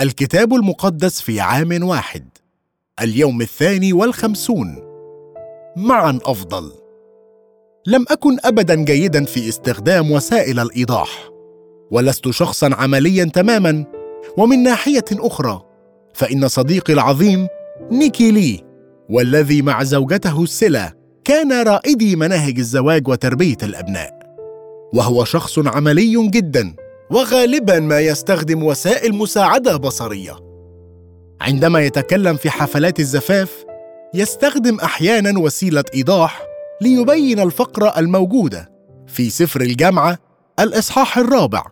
الكتاب المقدس في عام واحد اليوم الثاني والخمسون. معا أفضل. لم أكن ابدا جيدا في استخدام وسائل الإيضاح ولست شخصا عمليا تماما. ومن ناحية أخرى فإن صديقي العظيم نيكي لي والذي مع زوجته السلا كان رائدي مناهج الزواج وتربية الأبناء وهو شخص عملي جدا. وغالبا ما يستخدم وسائل مساعدة بصرية. عندما يتكلم في حفلات الزفاف يستخدم أحيانا وسيلة إيضاح ليبين الفقرة الموجودة في سفر الجامعة الإصحاح الرابع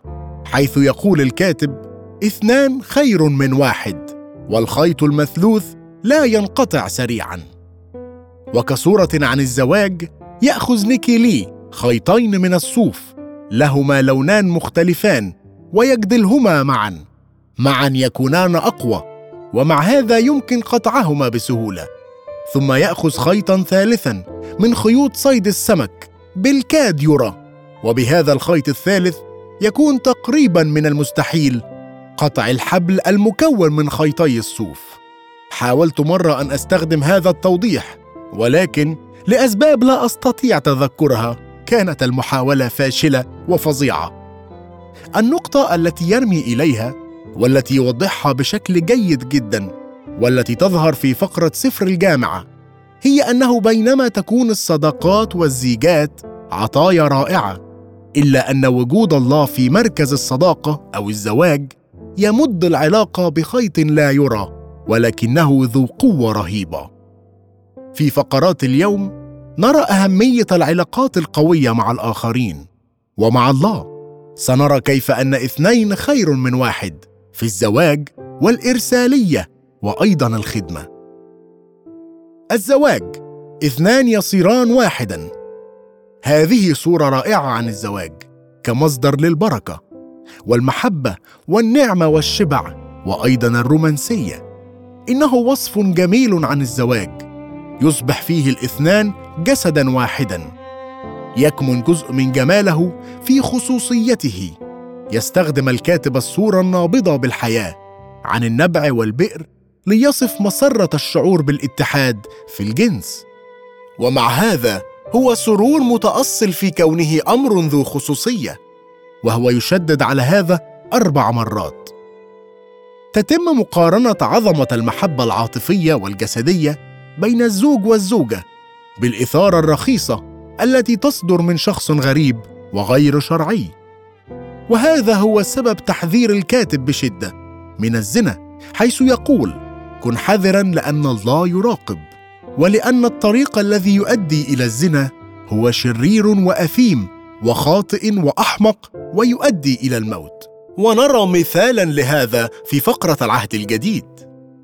حيث يقول الكاتب اثنان خير من واحد والخيط المثلوث لا ينقطع سريعا. وكصورة عن الزواج يأخذ نيكي لي خيطين من الصوف لهما لونان مختلفان ويجدلهما معا. معا يكونان أقوى ومع هذا يمكن قطعهما بسهولة. ثم يأخذ خيطا ثالثا من خيوط صيد السمك بالكاد يرى وبهذا الخيط الثالث يكون تقريبا من المستحيل قطع الحبل المكون من خيطي الصوف. حاولت مرة أن أستخدم هذا التوضيح ولكن لأسباب لا أستطيع تذكرها. كانت المحاولة فاشلة وفظيعة. النقطة التي يرمي إليها والتي يوضحها بشكل جيد جدا والتي تظهر في فقرة سفر الجامعة هي أنه بينما تكون الصداقات والزيجات عطايا رائعة إلا أن وجود الله في مركز الصداقة أو الزواج يمد العلاقة بخيط لا يرى ولكنه ذو قوة رهيبة. في فقرات اليوم نرى أهمية العلاقات القوية مع الآخرين ومع الله. سنرى كيف أن اثنين خير من واحد في الزواج والإرسالية وأيضا الخدمة. الزواج اثنان يصيران واحدا. هذه صورة رائعة عن الزواج كمصدر للبركة والمحبة والنعمة والشبع وأيضا الرومانسية. إنه وصف جميل عن الزواج يصبح فيه الاثنان جسدا واحدا. يكمن جزء من جماله في خصوصيته. يستخدم الكاتب الصورة النابضة بالحياة عن النبع والبئر ليصف مسرة الشعور بالاتحاد في الجنس. ومع هذا هو سرور متأصل في كونه أمر ذو خصوصية وهو يشدد على هذا أربع مرات. تتم مقارنة عظمة المحبة العاطفية والجسدية بين الزوج والزوجة بالإثارة الرخيصة التي تصدر من شخص غريب وغير شرعي. وهذا هو سبب تحذير الكاتب بشدة من الزنا حيث يقول كن حذرا لأن الله يراقب ولأن الطريق الذي يؤدي إلى الزنا هو شرير وأثيم وخاطئ وأحمق ويؤدي إلى الموت. ونرى مثالا لهذا في فقرة العهد الجديد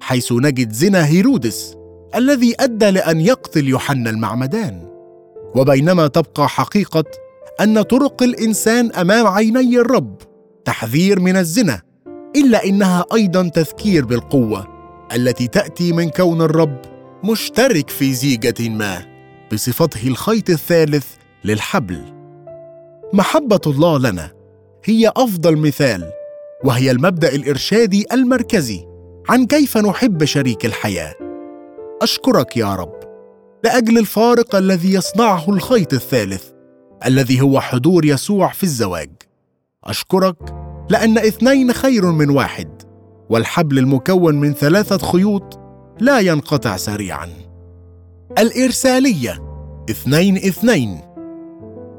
حيث نجد زنا هيرودس الذي أدى لأن يقتل يوحنا المعمدان. وبينما تبقى حقيقة أن طرق الإنسان أمام عيني الرب تحذير من الزنا إلا إنها أيضا تذكير بالقوة التي تأتي من كون الرب مشترك في زيجة ما بصفته الخيط الثالث للحبل. محبة الله لنا هي أفضل مثال وهي المبدأ الارشادي المركزي عن كيف نحب شريك الحياة. أشكرك يا رب. لأجل الفارق الذي يصنعه الخيط الثالث الذي هو حضور يسوع في الزواج. أشكرك لأن اثنين خير من واحد والحبل المكون من ثلاثة خيوط لا ينقطع سريعا. الإرسالية اثنين اثنين.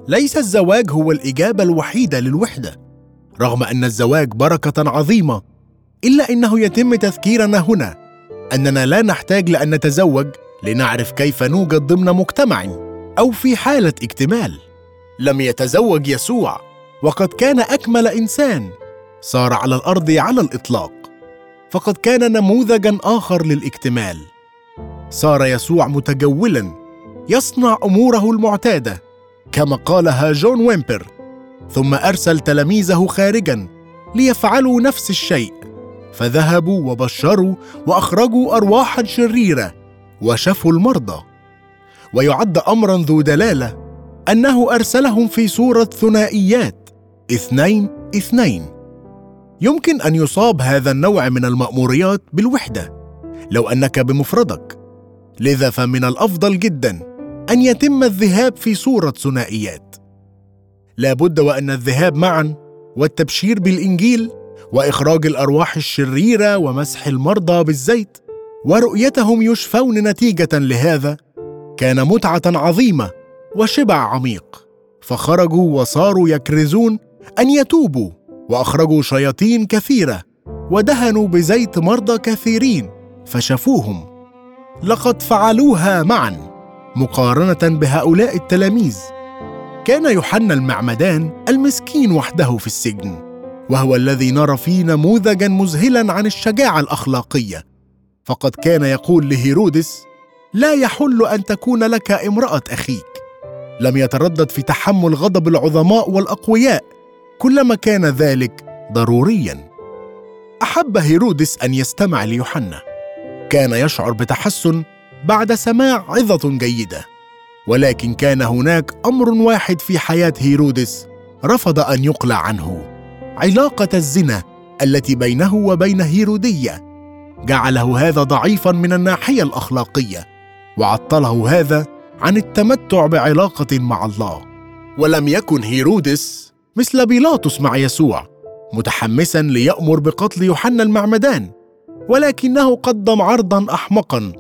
ليس الزواج هو الإجابة الوحيدة للوحدة رغم أن الزواج بركة عظيمة إلا إنه يتم تذكيرنا هنا. أننا لا نحتاج لأن نتزوج لنعرف كيف نوجد ضمن مجتمع أو في حالة اكتمال. لم يتزوج يسوع وقد كان أكمل إنسان. صار على الأرض على الإطلاق. فقد كان نموذجا آخر للاكتمال. صار يسوع متجولا يصنع أموره المعتادة كما قالها جون ويمبر. ثم أرسل تلاميذه خارجا ليفعلوا نفس الشيء. فذهبوا وبشروا وأخرجوا ارواحا شريرة. وشفوا المرضى. ويعد امرا ذو دلالة أنه أرسلهم في صوره ثنائيات اثنين اثنين. يمكن أن يصاب هذا النوع من المأموريات بالوحدة لو أنك بمفردك. لذا فمن الأفضل جدا أن يتم الذهاب في صوره ثنائيات. لا بد وأن الذهاب معا والتبشير بالإنجيل وإخراج الأرواح الشريرة ومسح المرضى بالزيت ورؤيتهم يشفون نتيجة لهذا. كان متعة عظيمة وشبع عميق. فخرجوا وصاروا يكرزون أن يتوبوا وأخرجوا شياطين كثيرة ودهنوا بزيت مرضى كثيرين فشفوهم. لقد فعلوها معا مقارنة بهؤلاء التلاميذ. كان يوحنا المعمدان المسكين وحده في السجن وهو الذي نرى فيه نموذجا مذهلا عن الشجاعة الأخلاقية. فقد كان يقول لهيرودس لا يحل أن تكون لك امرأة أخيك. لم يتردد في تحمل غضب العظماء والأقوياء كلما كان ذلك ضروريا. أحب هيرودس أن يستمع ليوحنا. كان يشعر بتحسن بعد سماع عظة جيدة. ولكن كان هناك أمر واحد في حياة هيرودس رفض أن يقلع عنه علاقة الزنا التي بينه وبين هيرودية. جعله هذا ضعيفا من الناحية الأخلاقية وعطله هذا عن التمتع بعلاقة مع الله. ولم يكن هيرودس مثل بيلاطس مع يسوع متحمسا ليأمر بقتل يوحنا المعمدان ولكنه قدم عرضا احمقا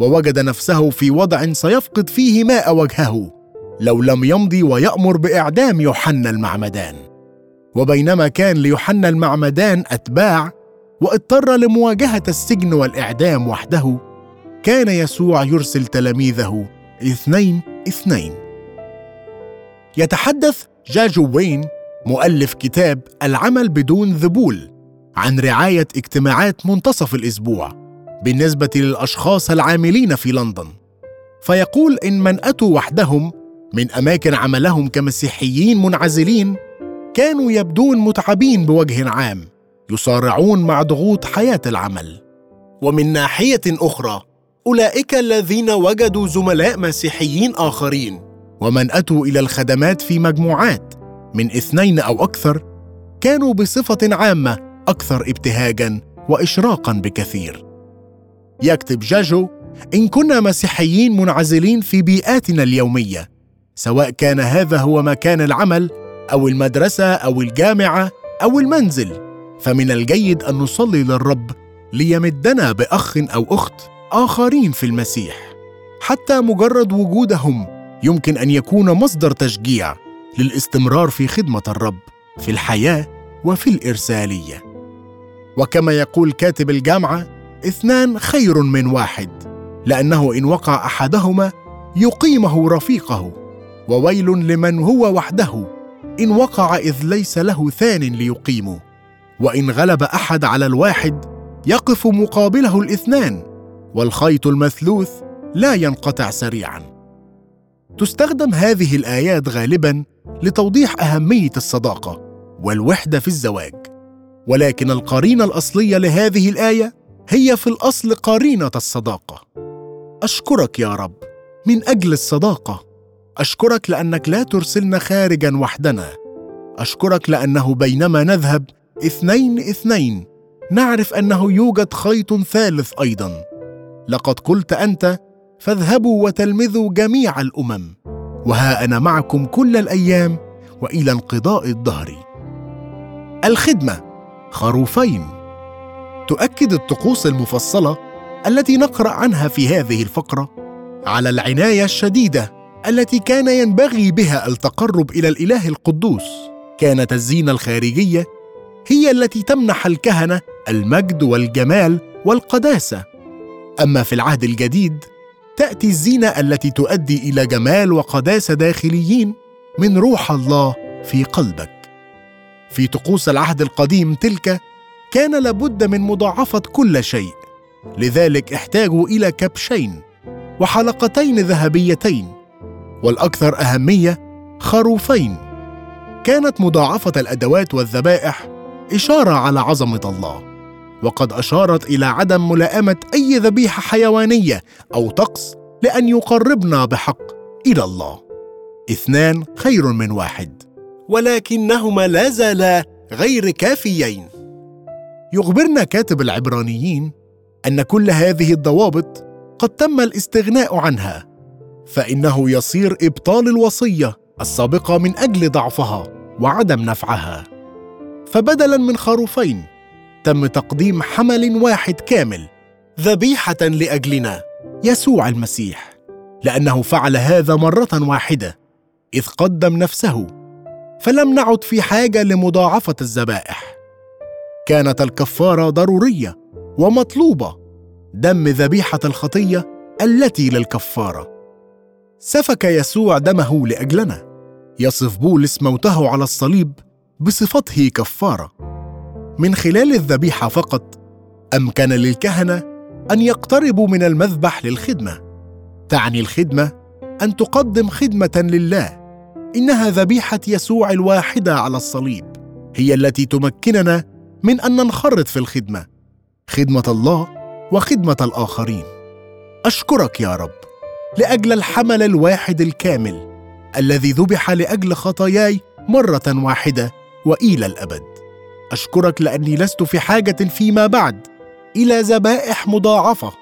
ووجد نفسه في وضع سيفقد فيه ماء وجهه لو لم يمضي ويأمر بإعدام يوحنا المعمدان. وبينما كان ليوحنا المعمدان أتباع واضطر لمواجهة السجن والإعدام وحده. كان يسوع يرسل تلاميذه. اثنين اثنين. يتحدث جاجو وين مؤلف كتاب العمل بدون ذبول عن رعاية اجتماعات منتصف الأسبوع بالنسبة للأشخاص العاملين في لندن. فيقول إن من أتوا وحدهم من أماكن عملهم كمسيحيين منعزلين كانوا يبدون متعبين بوجه عام. يصارعون مع ضغوط حياة العمل. ومن ناحية أخرى أولئك الذين وجدوا زملاء مسيحيين آخرين. ومن أتوا إلى الخدمات في مجموعات من اثنين أو أكثر كانوا بصفة عامة أكثر ابتهاجا واشراقا بكثير. يكتب جاجو إن كنا مسيحيين منعزلين في بيئاتنا اليومية سواء كان هذا هو مكان العمل أو المدرسة أو الجامعة أو المنزل فمن الجيد أن نصلي للرب ليمدنا بأخ أو أخت آخرين في المسيح. حتى مجرد وجودهم يمكن أن يكون مصدر تشجيع للاستمرار في خدمة الرب في الحياة وفي الإرسالية. وكما يقول كاتب الجامعة اثنان خير من واحد لأنه إن وقع أحدهما يقيمه رفيقه وويل لمن هو وحده إن وقع إذ ليس له ثان ليقيمه. وإن غلب أحد على الواحد يقف مقابله الاثنان والخيط المثلوث لا ينقطع سريعا. تستخدم هذه الآيات غالبا لتوضيح أهمية الصداقة والوحدة في الزواج. ولكن القرينة الأصلية لهذه الآية هي في الأصل قرينة الصداقة. أشكرك يا رب من أجل الصداقة. أشكرك لأنك لا ترسلنا خارجا وحدنا. أشكرك لأنه بينما نذهب اثنين اثنين. نعرف أنه يوجد خيط ثالث أيضا. لقد قلت أنت فاذهبوا وتلمذوا جميع الأمم. وها أنا معكم كل الأيام وإلى انقضاء الدهر. الخدمة خروفين. تؤكد الطقوس المفصلة التي نقرأ عنها في هذه الفقرة على العناية الشديدة التي كان ينبغي بها التقرب إلى الإله القدوس. كانت الزينه الخارجية هي التي تمنح الكهنة المجد والجمال والقداسة. أما في العهد الجديد تأتي الزينة التي تؤدي إلى جمال وقداسة داخليين من روح الله في قلبك. في طقوس العهد القديم تلك كان لابد من مضاعفة كل شيء لذلك احتاجوا إلى كبشين وحلقتين ذهبيتين والأكثر أهمية خروفين. كانت مضاعفة الأدوات والذبائح إشارة على عظمة الله. وقد أشارت إلى عدم ملائمة أي ذبيحة حيوانية أو طقس لأن يقربنا بحق إلى الله. اثنان خير من واحد. ولكنهما لا زالا غير كافيين. يخبرنا كاتب العبرانيين أن كل هذه الضوابط قد تم الاستغناء عنها فإنه يصير إبطال الوصية السابقة من أجل ضعفها وعدم نفعها. فبدلا من خروفين تم تقديم حمل واحد كامل ذبيحة لأجلنا يسوع المسيح. لأنه فعل هذا مرة واحدة إذ قدم نفسه فلم نعد في حاجة لمضاعفة الذبائح. كانت الكفارة ضرورية ومطلوبة دم ذبيحة الخطية التي للكفارة. سفك يسوع دمه لأجلنا يصف بولس موته على الصليب بصفته كفارة. من خلال الذبيحة فقط أمكن للكهنة أن يقتربوا من المذبح للخدمة. تعني الخدمة أن تقدم خدمة لله. إنها ذبيحة يسوع الواحدة على الصليب. هي التي تمكننا من أن ننخرط في الخدمة. خدمة الله وخدمة الآخرين. أشكرك يا رب لأجل الحمل الواحد الكامل الذي ذبح لأجل خطاياي مرة واحدة. وإلى الأبد. أشكرك لأني لست في حاجة فيما بعد. إلى ذبائح مضاعفة.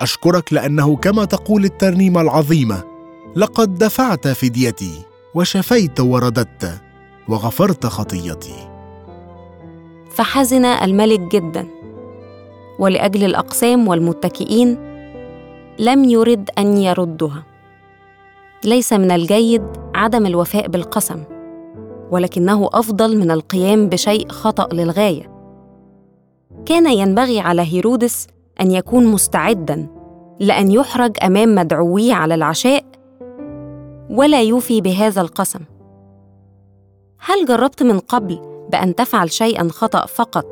أشكرك لأنه كما تقول الترنيمة العظيمة لقد دفعت فديتي وشفيت ورددت وغفرت خطيتي. فحزن الملك جدا. ولأجل الأقسام والمتكئين لم يرد أن يردها. ليس من الجيد عدم الوفاء بالقسم. ولكنه أفضل من القيام بشيء خطأ للغاية. كان ينبغي على هيرودس أن يكون مستعدا لأن يحرج أمام مدعويه على العشاء ولا يوفي بهذا القسم. هل جربت من قبل بأن تفعل شيئا خطأ فقط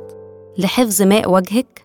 لحفظ ماء وجهك؟